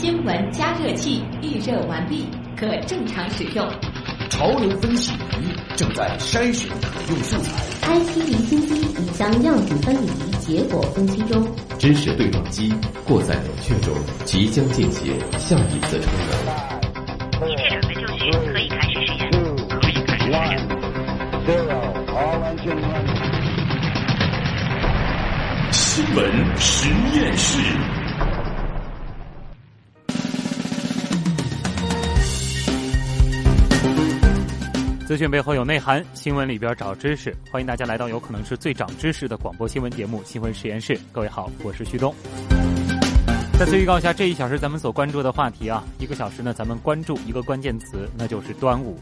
新闻加热器预热完毕，可正常使用。潮流分析仪正在筛选可用素材。I P 离心机已将样品分离，结果分析中。知识对撞机过载冷却中，即将进行下一次充能。机电准备就绪，可以开始实验。可以开始实验。新闻实验室。资讯背后有内涵，新闻里边找知识。欢迎大家来到有可能是最长知识的广播新闻节目《新闻实验室》。各位好，我是旭东。再次预告一下，这一小时咱们所关注的话题啊，一个小时呢，咱们关注一个关键词，那就是端午。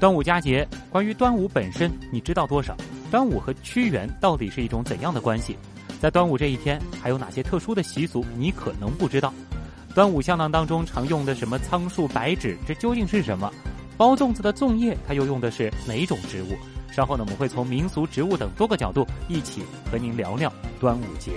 端午佳节，关于端午本身，你知道多少？端午和屈原到底是一种怎样的关系？在端午这一天，还有哪些特殊的习俗你可能不知道？端午香囊当中常用的什么苍术白芷，这究竟是什么？包粽子的粽叶，它又用的是哪种植物？稍后呢，我们会从民俗、植物等多个角度，一起和您聊聊端午节。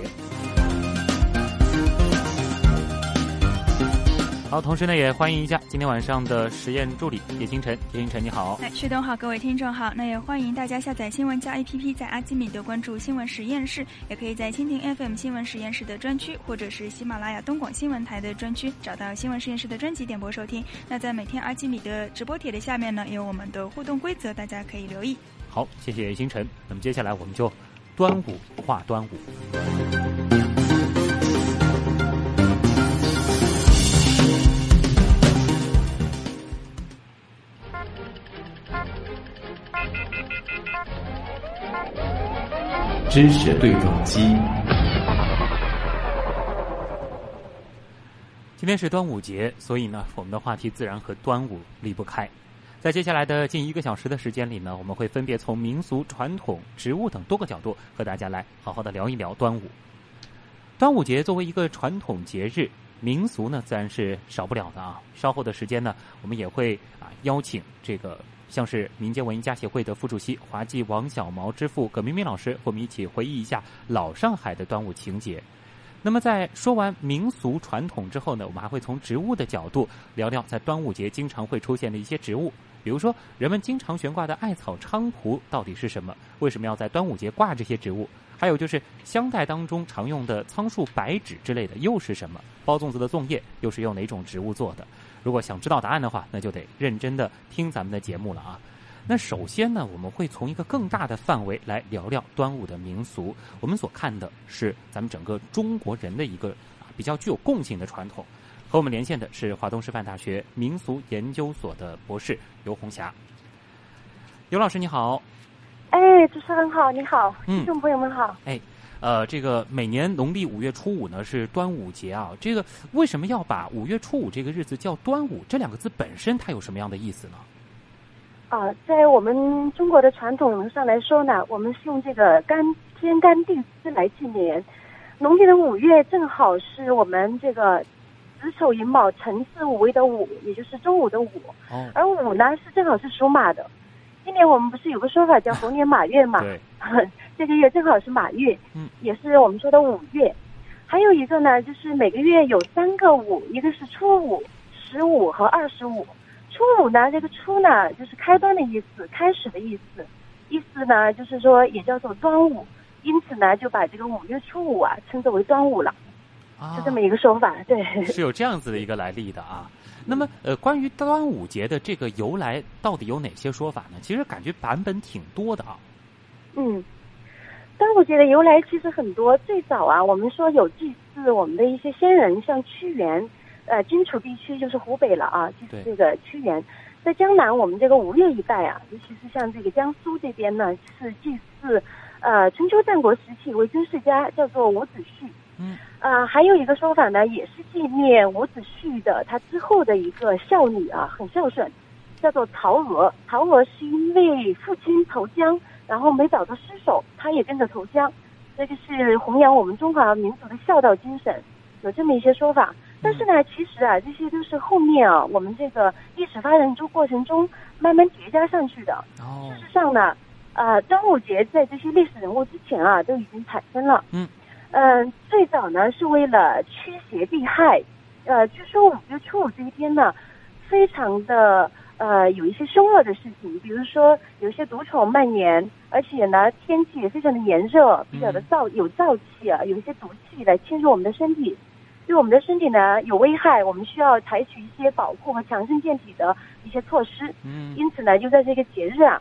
好，同时呢，也欢迎一下今天晚上的实验助理叶星辰。叶星辰，你好。哎，旭东好，各位听众好。那也欢迎大家下载新闻加 APP，在阿基米德关注新闻实验室，也可以在蜻蜓 FM 新闻实验室的专区，或者是喜马拉雅东广新闻台的专区，找到新闻实验室的专辑点播收听。那在每天阿基米德直播帖的下面呢，有我们的互动规则，大家可以留意。好，谢谢叶星辰。那么接下来我们就端午话端午。知识对撞机。今天是端午节，所以呢，我们的话题自然和端午离不开。在接下来的近一个小时的时间里呢，我们会分别从民俗、传统、植物等多个角度和大家来好好的聊一聊端午。端午节作为一个传统节日，民俗呢自然是少不了的啊。稍后的时间呢，我们也会啊邀请这个。像是民间文艺家协会的副主席、滑稽王小毛之父葛明明老师，和我们一起回忆一下老上海的端午情节。那么，在说完民俗传统之后呢，我们还会从植物的角度聊聊在端午节经常会出现的一些植物，比如说人们经常悬挂的艾草菖蒲到底是什么？为什么要在端午节挂这些植物？还有就是香袋当中常用的苍术白芷之类的又是什么？包粽子的粽叶又是用哪种植物做的？如果想知道答案的话，那就得认真的听咱们的节目了啊。那首先呢，我们会从一个更大的范围来聊聊端午的民俗。我们所看的是咱们整个中国人的一个啊比较具有共性的传统。和我们连线的是华东师范大学民俗研究所的博士尤红霞。尤老师你好。哎，主持人好，你好，听众朋友们好。哎，呃，这个每年农历五月初五呢是端午节啊，这个为什么要把五月初五这个日子叫端午？这两个字本身它有什么样的意思呢？啊，在我们中国的传统上来说呢，我们是用这个干天干地支来纪年。农历的五月正好是我们这个子丑寅卯辰巳午未的午，也就是中午的午。哦。而午呢是正好是属马的。今年我们不是有个说法叫猴年马月嘛？对，这个月正好是马月，嗯，也是我们说的五月。还有一个呢，就是每个月有三个五，一个是初五、十五和二十五。初五呢，这个初呢就是开端的意思，开始的意思，意思呢就是说也叫做端午，因此呢就把这个五月初五啊称作为端午了，啊就这么一个说法，对，是有这样子的一个来历的啊。那么，呃，关于端午节的这个由来，到底有哪些说法呢？其实感觉版本挺多的啊。嗯，端午节的由来其实很多。最早啊，我们说有祭祀我们的一些先人，像屈原，呃，荆楚地区就是湖北了啊，祭祀这个屈原。在江南，我们这个吴越一带啊，尤其是像这个江苏这边呢，是祭祀呃春秋战国时期为军事家，叫做伍子胥。嗯。呃，还有一个说法呢，也是纪念伍子胥的他之后的一个孝女啊，很孝顺，叫做曹娥。曹娥是因为父亲投江，然后没找到尸首，他也跟着投江，这就是弘扬我们中华民族的孝道精神，有这么一些说法。但是呢，其实啊，这些都是后面啊，我们这个历史发展中过程中慢慢叠加上去的。哦。事实上呢，呃，端午节在这些历史人物之前啊，都已经产生了。嗯。嗯，最早呢是为了驱邪避害，呃，据说五月初五这一天呢，非常的呃有一些凶恶的事情，比如说有一些毒虫蔓延，而且呢天气也非常的炎热，比较的燥有燥气啊，有一些毒气来侵入我们的身体，对我们的身体呢有危害，我们需要采取一些保护和强身健体的一些措施。嗯。因此呢，就在这个节日啊，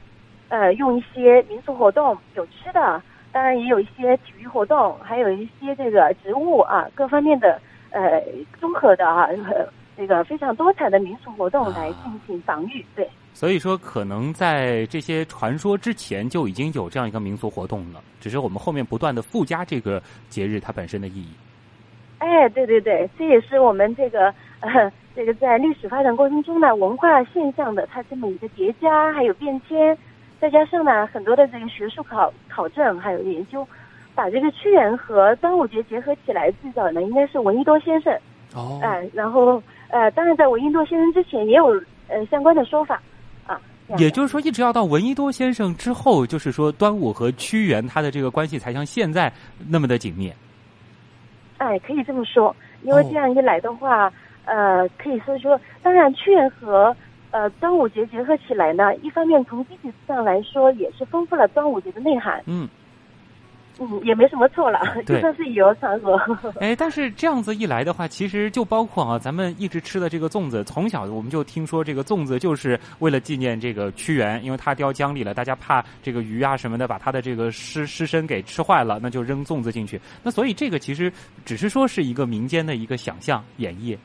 呃，用一些民俗活动，有吃的，当然也有一些体育活动，还有一些这个植物啊各方面的呃综合的啊，呃、这个非常多彩的民俗活动来进行防御。对，所以说，可能在这些传说之前就已经有这样一个民俗活动了，只是我们后面不断的附加这个节日它本身的意义。哎，对对对，这也是我们这个呃这个在历史发展过程中呢，文化现象的它这么一个叠加，还有变迁，再加上呢很多的这个学术考考证还有研究，把这个屈原和端午节结合起来，最早呢应该是闻一多先生，哦哎、然后呃，当然在闻一多先生之前也有呃相关的说法啊。也就是说，一直要到闻一多先生之后，就是说端午和屈原他的这个关系才像现在那么的紧密。哎，可以这么说，因为哦这样一来的话，呃，可以说说，当然屈原和呃端午节结合起来呢，一方面从积极上来说，也是丰富了端午节的内涵，嗯，嗯，也没什么错了，就算是以讹传讹。哎，但是这样子一来的话，其实就包括啊，咱们一直吃的这个粽子，从小我们就听说这个粽子就是为了纪念这个屈原，因为他掉江里了，大家怕这个鱼啊什么的把他的这个尸尸身给吃坏了，那就扔粽子进去。那所以这个其实只是说是一个民间的一个想象演绎。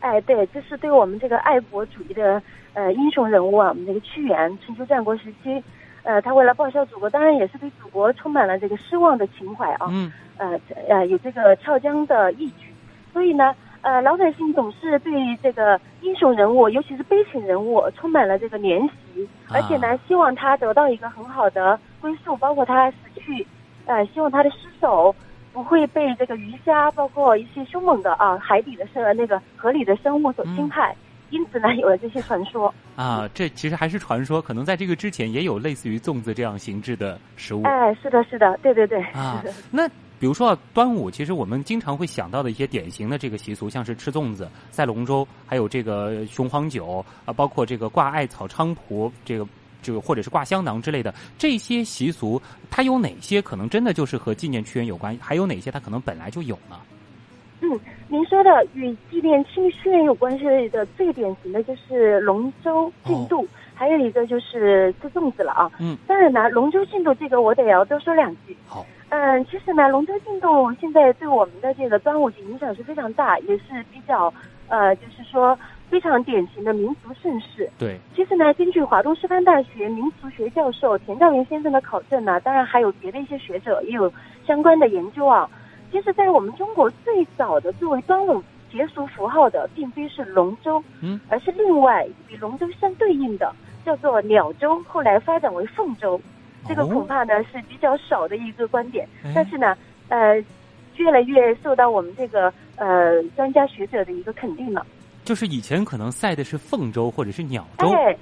哎，对，就是对我们这个爱国主义的呃英雄人物啊，我们这个屈原，春秋战国时期，呃，他为了报效祖国，当然也是对祖国充满了这个失望的情怀啊。嗯，呃呃有这个跳江的义举，所以呢，呃老百姓总是对这个英雄人物，尤其是悲情人物，充满了这个怜惜，而且呢，希望他得到一个很好的归宿，包括他死去，呃，希望他的尸首不会被这个鱼虾，包括一些凶猛的啊海底的生那个河里的生物所侵害。因此呢，有了这些传说。啊，这其实还是传说，可能在这个之前也有类似于粽子这样形制的食物。哎，是的，是的，对对对。啊，那比如说端午，其实我们经常会想到的一些典型的这个习俗，像是吃粽子、赛龙舟，还有这个雄黄酒啊，包括这个挂艾草菖蒲，这个这个或者是挂香囊之类的这些习俗，它有哪些可能真的就是和纪念屈原有关？还有哪些它可能本来就有呢？嗯，您说的与纪念屈屈原有关系的最典型的就是龙舟竞渡，还有一个就是吃粽子了啊。嗯，当然呢，龙舟竞渡这个我得要多说两句。好，嗯，其实呢，龙舟竞渡现在对我们的这个端午节影响是非常大，也是比较呃，就是说非常典型的民族盛事。对，其实呢，根据华东师范大学民俗学教授田兆元先生的考证呢，当然还有别的一些学者也有相关的研究啊。其实，在我们中国最早的作为端午节俗符号的，并非是龙舟，嗯，而是另外与龙舟相对应的叫做鸟舟，后来发展为凤舟。这个哦恐怕呢是比较少的一个观点，哎但是呢，呃，越来越受到我们这个呃专家学者的一个肯定了。就是以前可能赛的是凤舟或者是鸟舟，哎，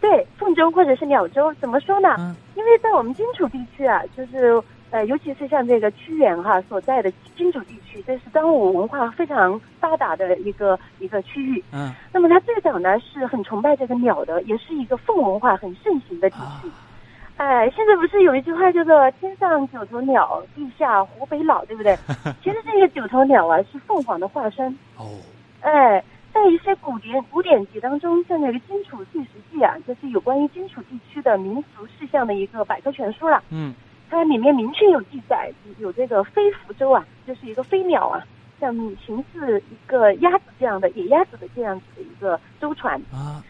对，凤舟或者是鸟舟，怎么说呢？嗯因为在我们荆楚地区啊，就是呃，尤其是像这个屈原哈所在的荆楚地区，这是端午文化非常发达的一个一个区域。嗯那么他最早呢是很崇拜这个鸟的，也是一个凤文化很盛行的地啊区。哎，现在不是有一句话叫做“天上九头鸟，地下湖北佬”，对不对？其实这个九头鸟啊是凤凰的化身。哦，哎，在一些古典古典籍当中，像那个《荆楚纪实记》啊，就是有关于荆楚地区的民俗事项的一个百科全书了。嗯它里面明确有记载，有这个飞福州啊，就是一个飞鸟啊，像形似一个鸭子这样的野鸭子的这样子的一个舟船。啊，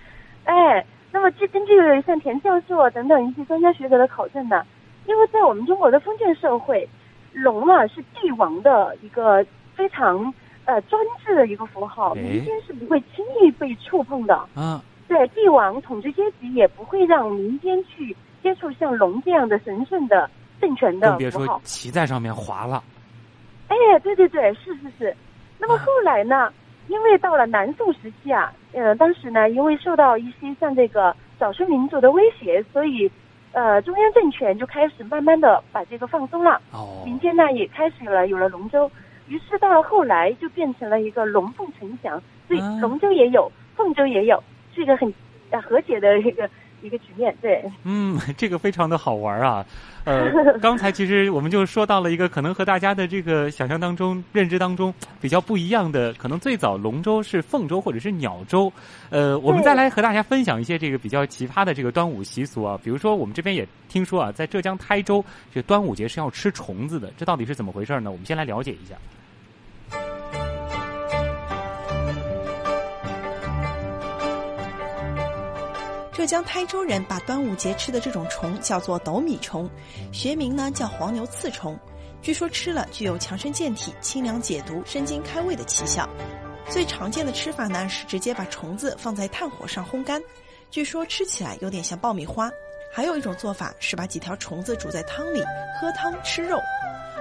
哎，那么这根据像田教授啊等等一些专家学者的考证呢，因为在我们中国的封建社会，龙啊是帝王的一个非常呃专制的一个符号，哎民间是不会轻易被触碰的。啊，对，帝王统治阶级也不会让民间去接触像龙这样的神圣的政权的更别说。骑在上面滑了。哎，对对对，是是是。那么后来呢？因为到了南宋时期啊，呃，当时呢，因为受到一些像这个少数民族的威胁，所以，呃，中央政权就开始慢慢的把这个放松了。哦，民间呢也开始了有了龙舟。于是到了后来就变成了一个龙凤呈祥，所以啊龙舟也有，凤舟也有，是一个很呃和谐的一个一个局面。对，嗯，这个非常的好玩啊。呃，刚才其实我们就说到了一个可能和大家的这个想象当中、认知当中比较不一样的，可能最早龙舟是凤舟或者是鸟舟。呃，我们再来和大家分享一些这个比较奇葩的这个端午习俗啊，比如说我们这边也听说啊，在浙江台州这端午节是要吃虫子的，这到底是怎么回事呢？我们先来了解一下。浙江台州人把端午节吃的这种虫叫做斗米虫，学名呢叫黄牛刺虫。据说吃了具有强身健体、清凉解毒、生津开胃的奇效。最常见的吃法呢是直接把虫子放在炭火上烘干，据说吃起来有点像爆米花。还有一种做法是把几条虫子煮在汤里，喝汤吃肉。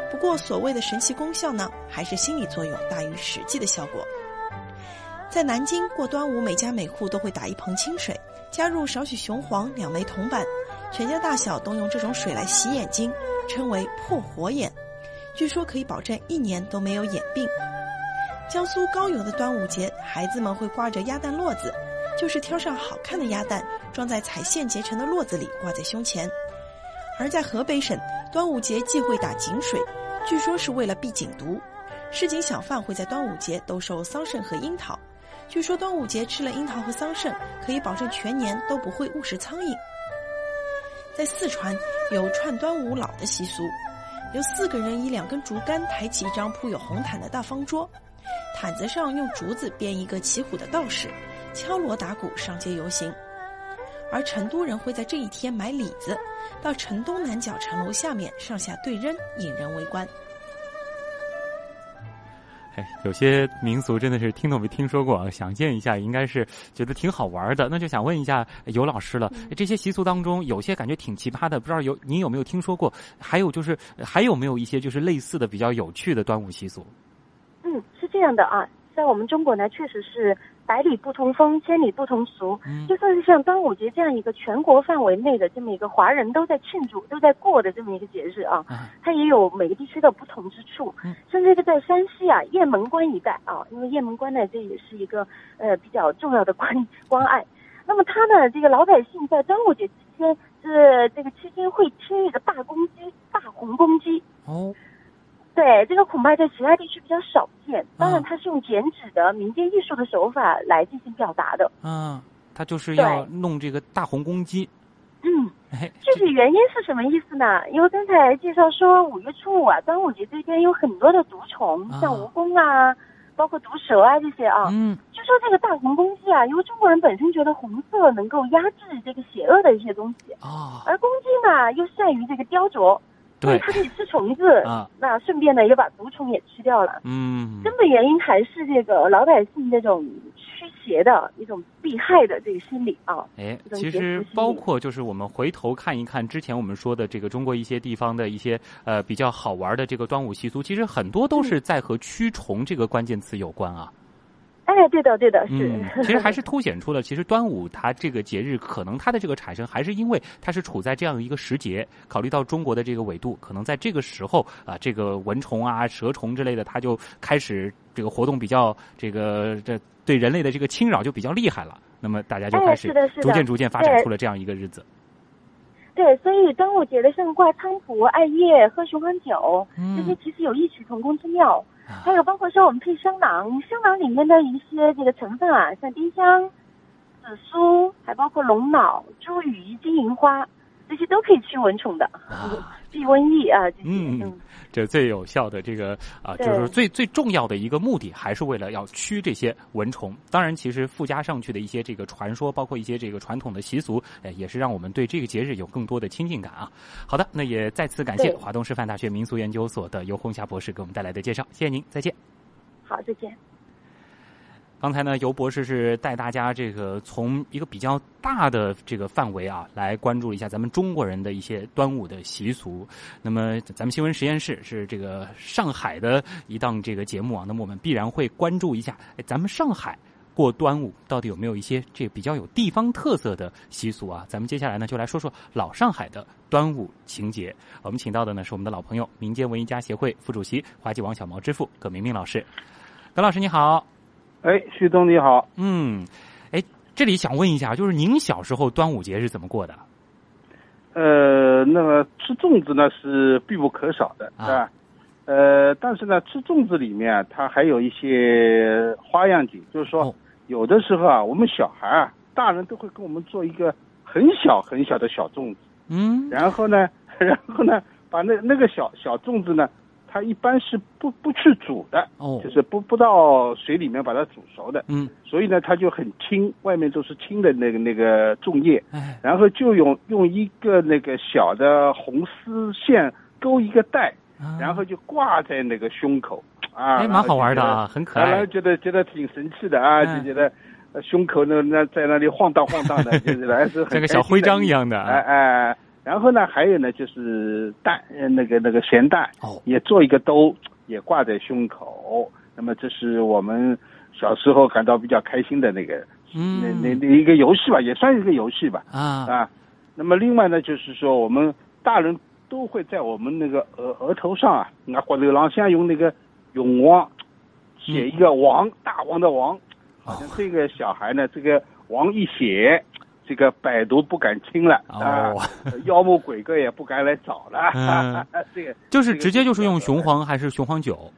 不过所谓的神奇功效呢，还是心理作用大于实际的效果。在南京过端午，每家每户都会打一盆清水，加入少许雄黄、两枚铜板，全家大小都用这种水来洗眼睛，称为破火眼。据说可以保证一年都没有眼病。江苏高邮的端午节，孩子们会挂着鸭蛋络子，就是挑上好看的鸭蛋，装在彩线结成的络子里，挂在胸前。而在河北省，端午节忌讳打井水，据说是为了避井毒。市井小贩会在端午节兜售桑葚和樱桃。据说端午节吃了樱桃和桑葚，可以保证全年都不会误食苍蝇。在四川有串端午老的习俗，由四个人以两根竹竿抬起一张铺有红毯的大方桌，毯子上用竹子编一个骑虎的道士，敲锣打鼓上街游行。而成都人会在这一天买李子，到城东南角城楼下面上下对扔，引人围观。哎，有些民俗真的是听都没听说过啊，想见一下应该是觉得挺好玩的。那就想问一下尤老师了，这些习俗当中有些感觉挺奇葩的，不知道有您有没有听说过？还有就是还有没有一些就是类似的比较有趣的端午习俗？嗯，是这样的啊，在我们中国呢，确实是百里不同风，千里不同俗。嗯就算是像端午节这样一个全国范围内的这么一个华人都在庆祝、都在过的这么一个节日啊，啊，它也有每个地区的不同之处。嗯甚至这个在山西啊，雁门关一带啊，因为雁门关呢，这也是一个呃比较重要的关关隘。那么它呢，这个老百姓在端午节期间，是这个期间会贴一个大公鸡、大红公鸡。哦，对，这个恐怕在其他地区比较少见。当然，啊它是用剪纸的民间艺术的手法来进行表达的。嗯，它就是要弄这个大红公鸡。嗯，哎，具体原因是什么意思呢？因为刚才介绍说五月初五啊，端午节这天有很多的毒虫，啊像蜈蚣啊，包括毒蛇啊这些啊。嗯据说这个大红公鸡啊，因为中国人本身觉得红色能够压制这个邪恶的一些东西，啊，而公鸡呢又善于这个雕琢，对它可以吃虫子。啊，那顺便呢也把毒虫也吃掉了。嗯，根本原因还是这个老百姓这种驱邪的一种避害的这个心理啊。哎，其实包括就是我们回头看一看之前我们说的这个中国一些地方的一些呃比较好玩的这个端午习俗，其实很多都是在和驱虫这个关键词有关啊。哎，对的，对的，是。嗯，其实还是凸显出了，其实端午它这个节日可能它的这个产生，还是因为它是处在这样一个时节，考虑到中国的这个纬度，可能在这个时候啊，这个蚊虫啊、蛇虫之类的，它就开始这个活动比较这个这对人类的这个侵扰就比较厉害了。那么大家就哎开始逐渐逐渐发展出了这样一个日子。对，所以端午节的像挂菖蒲、艾叶、喝雄黄酒，这嗯些其实有异曲同工之妙。啊还有包括说我们配香囊，香囊里面的一些这个成分啊，像丁香、紫苏，还包括龙脑、茱萸、金银花，这些都可以驱蚊虫的，啊 避瘟疫啊这些。嗯嗯这最有效的这个啊，就是最最重要的一个目的，还是为了要驱这些蚊虫。当然，其实附加上去的一些这个传说，包括一些这个传统的习俗，哎，也是让我们对这个节日有更多的亲近感啊。好的，那也再次感谢华东师范大学民俗研究所的尤红霞博士给我们带来的介绍，谢谢您，再见。好，再见。刚才呢，尤博士是带大家这个从一个比较大的这个范围啊，来关注一下咱们中国人的一些端午的习俗。那么，咱们新闻实验室是这个上海的一档这个节目啊，那么我们必然会关注一下，哎，咱们上海过端午到底有没有一些这比较有地方特色的习俗啊？咱们接下来呢就来说说老上海的端午情节。我们请到的呢是我们的老朋友，民间文艺家协会副主席、华记王小毛之父葛明明老师。葛老师你好，哎，旭东你好，嗯，哎，这里想问一下，就是您小时候端午节是怎么过的？呃，那么吃粽子呢是必不可少的，是吧？呃，但是呢，吃粽子里面它还有一些花样景，就是说，有的时候啊，我们小孩啊，大人都会给我们做一个很小很小的小粽子，嗯，然后呢，然后呢，把那那个小小粽子呢，它一般是不不去煮的，哦，就是不不到水里面把它煮熟的，嗯，所以呢，它就很轻，外面都是轻的那个那个粽叶，哎，然后就用用一个那个小的红丝线勾一个带。然后就挂在那个胸口。啊，哎，蛮好玩的啊，很可爱。然后觉得觉得挺神气的啊，就觉得胸口那那在那里晃荡晃荡的，就是还是很像个小徽章一样的。哎哎，然后呢，还有呢，就是蛋，那个那个咸蛋，哦，也做一个兜，也挂在胸口。那么这是我们小时候感到比较开心的那个，嗯，那那那一个游戏吧，也算是一个游戏吧。啊啊，那么另外呢，就是说我们大人。都会在我们那个额额头上啊，那或者廊下用那个永王写一个王，大王的王。好像这个小孩呢，这个王一写，这个百毒不敢侵了啊，妖魔鬼怪也不敢来找了。这个就是直接就是用雄黄还是雄黄酒？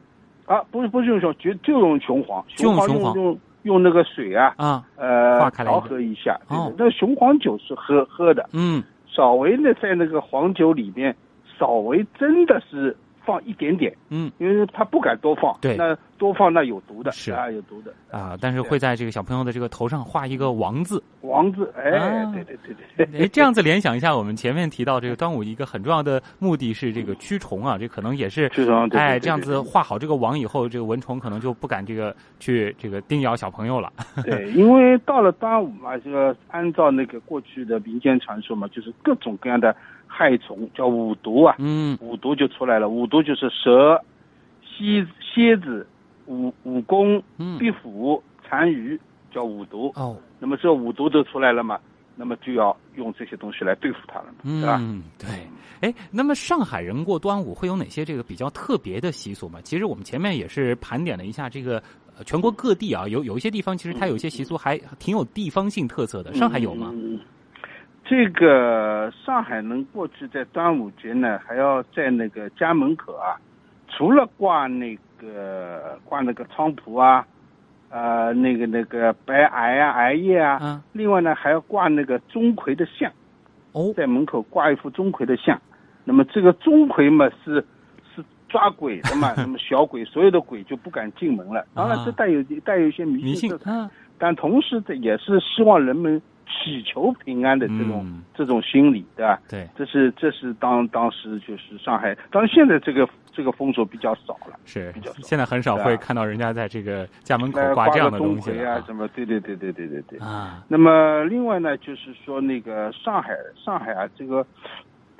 啊，不是不是用雄，就就用雄黄，就用雄黄，用用那个水啊啊呃调和一下。哦，那雄黄酒是喝喝的。嗯。稍微呢在那个黄酒里面，稍微真的是放一点点，嗯，因为他不敢多放，对，那多放那有毒的，是。啊，有毒的。啊。但是会在这个小朋友的这个头上画一个王字，王字，哎，对对对对，哎，这样子联想一下，我们前面提到这个端午一个很重要的目的是这个驱虫啊，这可能也是驱虫，哎，这样子画好这个王以后，这个蚊虫可能就不敢这个去这个叮咬小朋友了。对，因为到了端午嘛，这个按照那个过去的民间传说嘛，就是各种各样的害虫叫五毒啊，嗯，五毒就出来了，五毒就是蛇、蝎蝎子、蜈蜈蚣、壁虎、蟾鱼，叫五毒。哦，那么这五毒都出来了嘛，那么就要用这些东西来对付它了，嗯、对吧？嗯对。哎，那么上海人过端午会有哪些这个比较特别的习俗嘛？其实我们前面也是盘点了一下这个。全国各地啊，有有一些地方其实它有一些习俗还挺有地方性特色的。上海有吗？嗯、这个上海人过去在端午节呢，还要在那个家门口啊，除了挂那个挂那个菖蒲啊，呃，那个那个白艾啊、艾叶啊，嗯、另外呢还要挂那个钟馗的像。哦，在门口挂一副钟馗的像，那么这个钟馗嘛是是。抓鬼的嘛，那么小鬼，所有的鬼就不敢进门了。当然，这带有带有一些迷信色彩，但同时这也是希望人们祈求平安的这种、嗯、这种心理，对吧？对，这是这是当当时就是上海，当然现在这个这个风俗比较少了，是比较少，现在很少会看到人家在这个家门口挂这样的东西啊，什么？对对对对对对对啊。那么另外呢，就是说那个上海上海啊，这个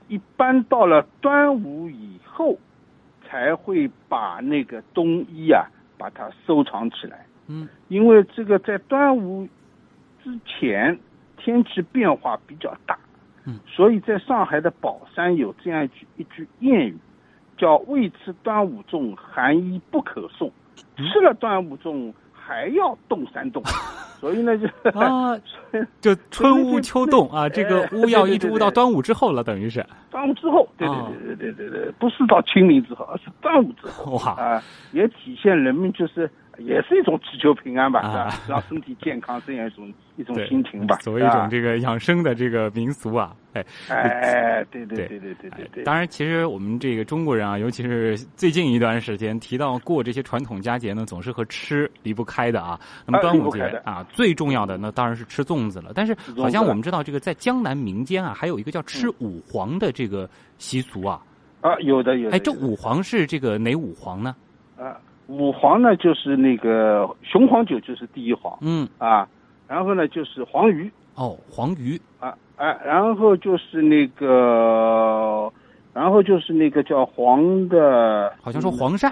一般到了端午以后。才会把那个冬衣啊，把它收藏起来。嗯，因为这个在端午之前天气变化比较大。嗯，所以在上海的宝山有这样一句一句谚语，叫“未吃端午粽，寒衣不可送”。吃了端午粽还要冻三冻。所以呢，就啊，就春捂秋冻啊，这个捂要一直捂到端午之后了，等于是端午之后，对对对对对对对，不是到清明之后，而是端午之后哇啊，也体现人们就是也是一种祈求平安吧，啊？让身体健康这样一种一种心情吧，作为一种这个养生的这个民俗啊，哎哎，对对对对对对对。当然，其实我们这个中国人啊，尤其是最近一段时间提到过这些传统佳节呢，总是和吃离不开的啊。那么端午节啊，最重要的那当然是吃粽子了。但是好像我们知道，这个在江南民间啊，还有一个叫吃五黄的这个习俗啊。啊，有的有的。哎，这五黄是这个哪五黄呢？啊，五黄呢就是那个雄黄酒就是第一黄，嗯。啊，然后呢就是黄鱼。哦，黄鱼。啊哎，然后就是那个，然后就是那个叫黄的，好像说黄鳝。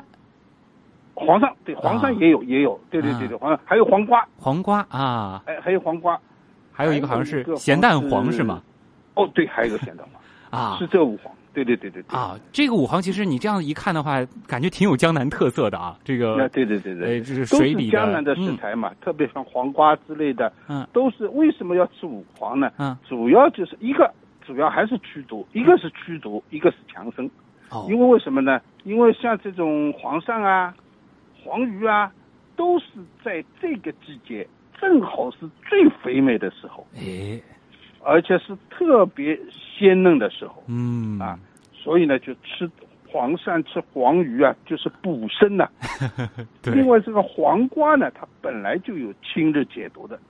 黄鳝对黄鳝也有、也有，对对对对，黄鳝还有黄瓜，黄瓜啊，哎，还有黄瓜，还有一个好像是咸蛋黄黄是吗？哦，对，还有一个咸蛋黄，啊。是这五黄，对对对对对，啊，这个五黄其实你这样一看的话，感觉挺有江南特色的啊。这那个对对对对，呃，这是水里江南的食嗯材嘛，特别像黄瓜之类的，嗯都是为什么要吃五黄呢？嗯主要就是一个，主要还是驱毒，一个是驱毒，一个是强身。哦因为为什么呢？因为像这种黄鳝啊、黄鱼啊，都是在这个季节正好是最肥美的时候，哎而且是特别鲜嫩的时候嗯啊，所以呢，就吃黄鳝、吃黄鱼啊，就是补身呐、对另外，这个黄瓜呢，它本来就有清热解毒的，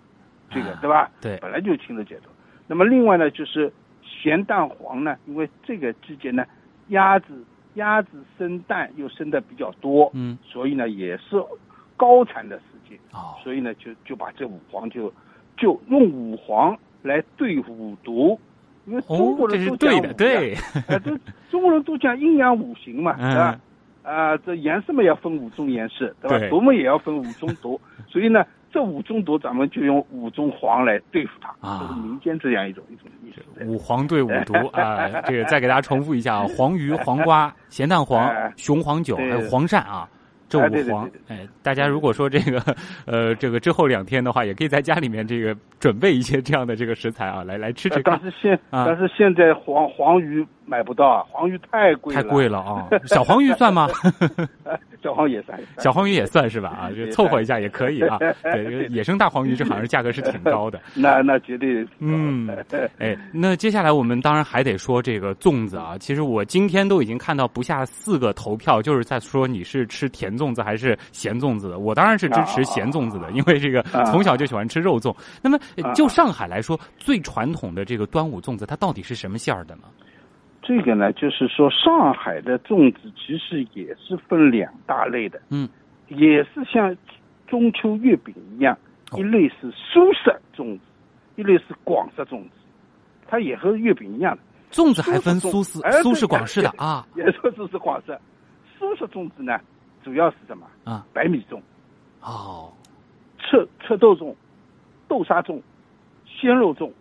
这个、啊对吧？对本来就有清热解毒。那么另外呢，就是咸蛋黄呢，因为这个季节呢，鸭子鸭子生蛋又生的比较多，嗯所以呢也是高产的时节，哦所以呢就就把这五黄就就用五黄来对五毒。因为中哦国，人都讲对的，五对呀，呃，这中国人都讲阴阳五行嘛，嗯对吧？啊、这颜色嘛要分五种颜色，对吧？毒嘛也要分五种毒，所以呢，这五种毒咱们就用五种黄来对付它，啊这是民间这样一种一种意思。五黄对五毒啊，这个再给大家重复一下啊，黄鱼、黄瓜、咸蛋黄 哎、雄黄酒还有黄鳝啊。这五黄对，哎，大家如果说这个，呃，这个之后两天的话，也可以在家里面这个准备一些这样的这个食材啊，来来吃吃但。是现、啊但是现在黄黄鱼买不到啊，黄鱼太贵了，太贵了啊！小黄鱼算吗？小黄也算，小黄鱼也算是吧啊，就凑合一下也可以啊。对，这个野生大黄鱼这好像价格是挺高的。那那绝对嗯，哎，那接下来我们当然还得说这个粽子啊。其实我今天都已经看到不下四个投票，就是在说你是吃甜粽子还是咸粽子的。我当然是支持咸粽子的，因为这个啊从小就喜欢吃肉粽。那么啊就上海来说，最传统的这个端午粽子，它到底是什么馅儿的呢？这个呢，就是说上海的粽子其实也是分两大类的，嗯，也是像中秋月饼一样，哦。一类是苏式粽子，一类是广式粽子，它也和月饼一样的。粽子还分苏式哎、苏式、广式的啊。也说苏式、广式。苏式粽子呢，主要是什么？啊。白米粽、哦。赤赤豆粽、豆沙粽、鲜肉粽、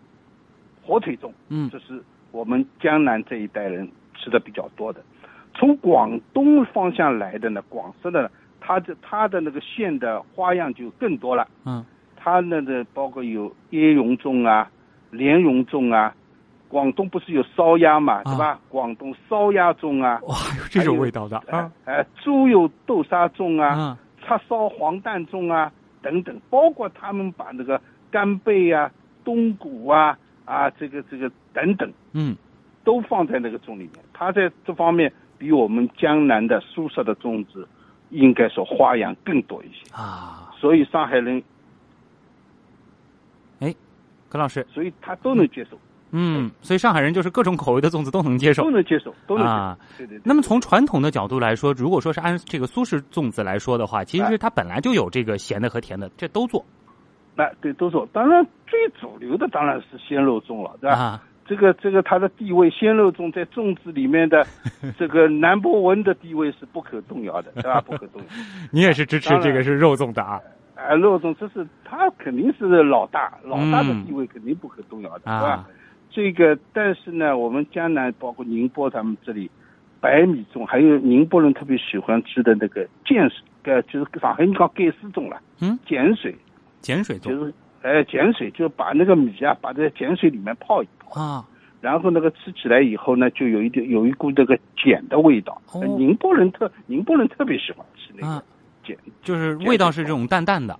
火腿粽，嗯。这是我们江南这一代人吃的比较多的。从广东方向来的呢，广式的呢，它的它的那个馅的花样就更多了。嗯它那个包括有椰蓉粽啊、莲蓉粽啊，广东不是有烧鸭嘛，对吧？广东烧鸭粽啊，哇，有这种味道的啊哎、猪油豆沙粽啊，啊叉烧黄蛋粽啊等等，包括他们把那个干贝啊、冬菇啊啊这个这个等等嗯都放在那个粽里面。它在这方面比我们江南的苏式的粽子应该说花样更多一些，啊，所以上海人，哎，葛老师，所以他都能接受，嗯，所以上海人就是各种口味的粽子都能接受都。能接受，都能接受。啊对对对。那么从传统的角度来说，如果说是按这个苏式粽子来说的话，其实哎它本来就有这个咸的和甜的，这都做那对都说，当然最主流的当然是鲜肉粽了，对吧？啊。这个这个它的地位，鲜肉粽在粽子里面的 这个 number one 的地位是不可动摇的，对吧？不可动摇。你也是支持这个是肉粽的啊？哎，肉粽这是他肯定是老大，老大的地位肯定不可动摇的，啊是吧？这个但是呢，我们江南包括宁波他们这里，白米粽还有宁波人特别喜欢吃的那个碱水，呃，就是上海人讲碱水粽了，嗯，碱水碱水粽就是，哎，碱水就把那个米啊，把在碱水里面泡一泡。啊，然后那个吃起来以后呢，就有一点有一股那个碱的味道。宁波人特宁波人特别喜欢吃那啊。个碱，就是味道是这种淡淡的，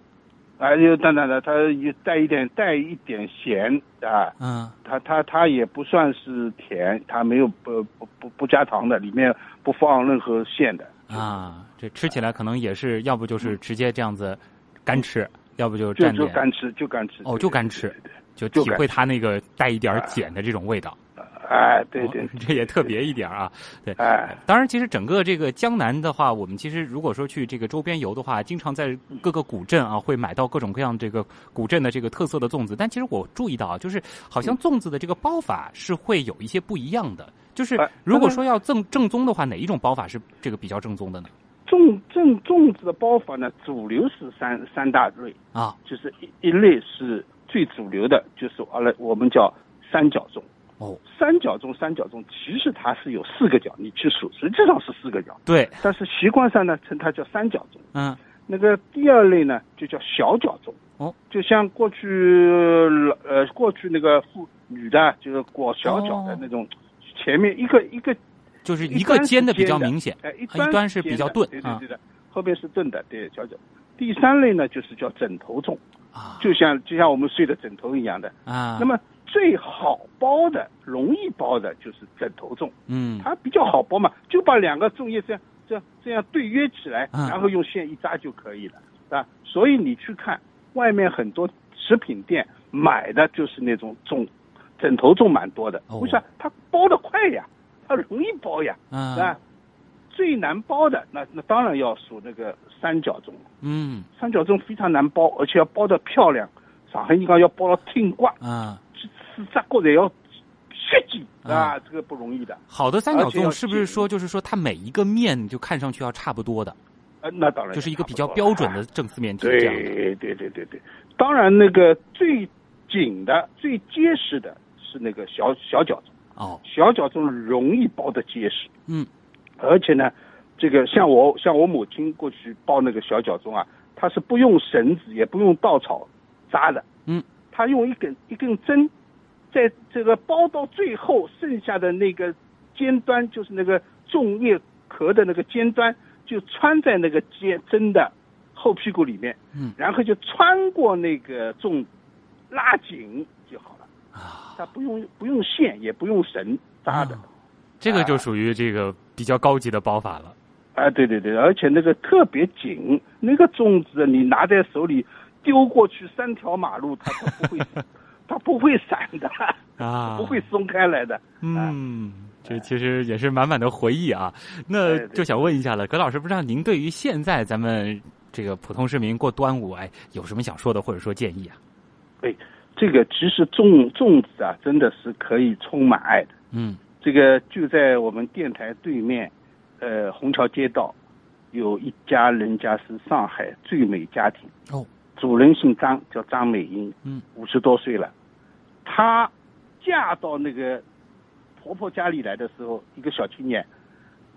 啊，就淡淡的，它也带一点带一点咸啊，嗯。它它它也不算是甜，它没有不不不不加糖的，里面不放任何馅的。啊，这吃起来可能也是要不就是直接这样子干吃，要不就就蘸点就干吃，就干吃。哦，就干吃，就体会它那个带一点碱的这种味道。对哎，对对哦，这也特别一点啊。对，哎，当然，其实整个这个江南的话，我们其实如果说去这个周边游的话，经常在各个古镇啊，会买到各种各样这个古镇的这个特色的粽子。但其实我注意到啊，就是好像粽子的这个包法是会有一些不一样的。就是哎如果说要正正宗的话，哪一种包法是这个比较正宗的呢？粽粽粽子的包法呢，主流是三三大类啊，就是一一类是最主流的，就是完了我们叫三角粽。哦，三角粽，三角粽，其实它是有四个角，你去数，实际上是四个角。对，但是习惯上呢，称它叫三角粽。嗯，那个第二类呢，就叫小角粽。哦，就像过去呃过去那个妇女的，就是裹小脚的那种，前面一个一个，就是一个尖的比较明显，哎，一端是比较钝，对对对的，后边是正的，对小脚。第三类呢，就是叫枕头粽，啊，就像就像我们睡的枕头一样的啊。那么最好包的、容易包的就是枕头粽，嗯，它比较好包嘛，就把两个粽叶这样这样这样对约起来，嗯、然后用线一扎就可以了，啊。所以你去看外面很多食品店买的就是那种粽，枕头粽蛮多的，哦、为啥？它包的快呀，它容易包呀，啊。吧？最难包的那那当然要数那个三角粽，嗯，三角粽非常难包，而且要包的漂亮。上海人讲要包到挺刮，啊，四只角侪要血迹啊，这个不容易的。好的三角粽是不是说就是说它每一个面就看上去要差不多的？呃，那当然就是一个比较标准的正四面体这样对对对对对，当然那个最紧的、最结实的是那个小小角粽。哦，小脚粽容易包的结实。嗯，而且呢，这个像我像我母亲过去包那个小脚粽啊，她是不用绳子也不用稻草扎的。嗯，她用一根一根针，在这个包到最后剩下的那个尖端，就是那个粽叶壳的那个尖端。就穿在那个尖针的后屁股里面，嗯，然后就穿过那个粽，拉紧就好了啊。它不用不用线，也不用绳扎的，啊、这个就属于这个比较高级的包法了。啊，对对对，而且那个特别紧，那个粽子你拿在手里丢过去三条马路，它都不会，它不会散的啊，不会松开来的。嗯。这其实也是满满的回忆啊，那就想问一下了，葛老师，不知道您对于现在咱们这个普通市民过端午，哎，有什么想说的或者说建议啊？哎，这个其实粽粽子啊，真的是可以充满爱的。嗯，这个就在我们电台对面，呃，虹桥街道有一家人家是上海最美家庭。哦，主人姓张，叫张美英，嗯，五十多岁了，她嫁到那个。婆婆家里来的时候，一个小青年，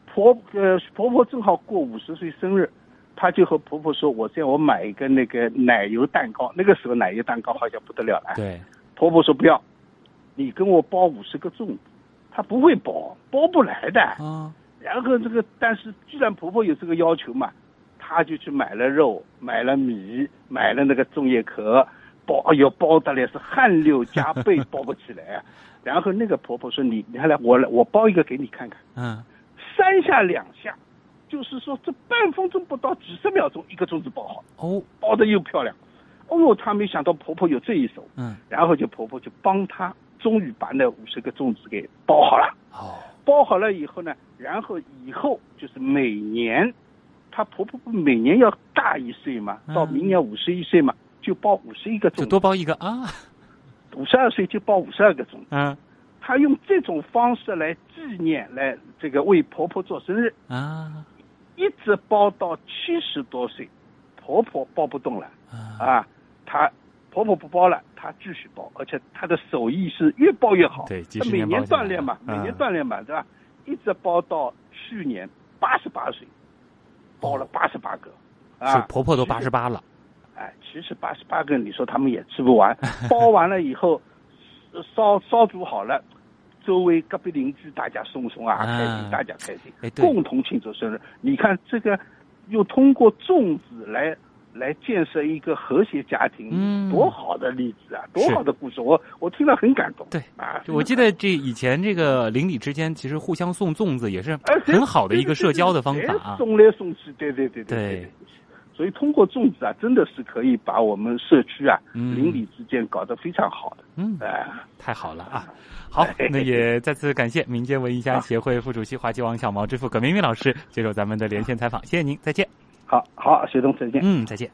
婆呃婆婆正好过五十岁生日，她就和婆婆说：“我叫我买一个那个奶油蛋糕。”那个时候奶油蛋糕好像不得了了。对，婆婆说不要，你跟我包五十个粽子，她不会包，包不来的。啊。然后这个，但是既然婆婆有这个要求嘛，她就去买了肉，买了米，买了那个粽叶壳，包，哎呦，包的嘞是汗流浃背，包不起来。然后那个婆婆说：“你，你还来，我来，我包一个给你看看。”嗯，三下两下，就是说这半分钟不到，几十秒钟，一个粽子包好。哦，包的又漂亮。哦呦，她没想到婆婆有这一手。嗯，然后就婆婆就帮她，终于把那五十个粽子给包好了。哦，包好了以后呢，然后以后就是每年，她婆婆不每年要大一岁嘛，到明年五十一岁嘛，就包五十一个粽子，就多包一个啊。五十二岁就包五十二个粽子，嗯，她用这种方式来纪念，来这个为婆婆做生日啊，一直包到七十多岁，婆婆包不动了。啊，她婆婆不包了，她继续包，而且她的手艺是越包越好，对，她每年锻炼嘛，嗯、每年锻炼嘛，对吧？一直包到去年八十八岁，包了八十八个，啊，婆婆都八十八了。哎，其实八十八个，你说他们也吃不完。包完了以后，烧烧煮好了，周围隔壁邻居大家送送啊，开心，大家开心，哎，共同庆祝生日。你看这个，又通过粽子来来建设一个和谐家庭，嗯，多好的例子啊，多好的故事，我我听了很感动。对啊，我记得这以前这个邻里之间其实互相送粽子也是很好的一个社交的方法啊，送来送去，对对对对对。所以通过粽子啊，真的是可以把我们社区啊、嗯、邻里之间搞得非常好的。嗯，哎、呃，太好了啊！好，那也再次感谢民间文艺家协会副主席、华籍王小毛之父葛明明老师接受咱们的连线采访，谢谢您，再见。好好，学东，再见。嗯，再见。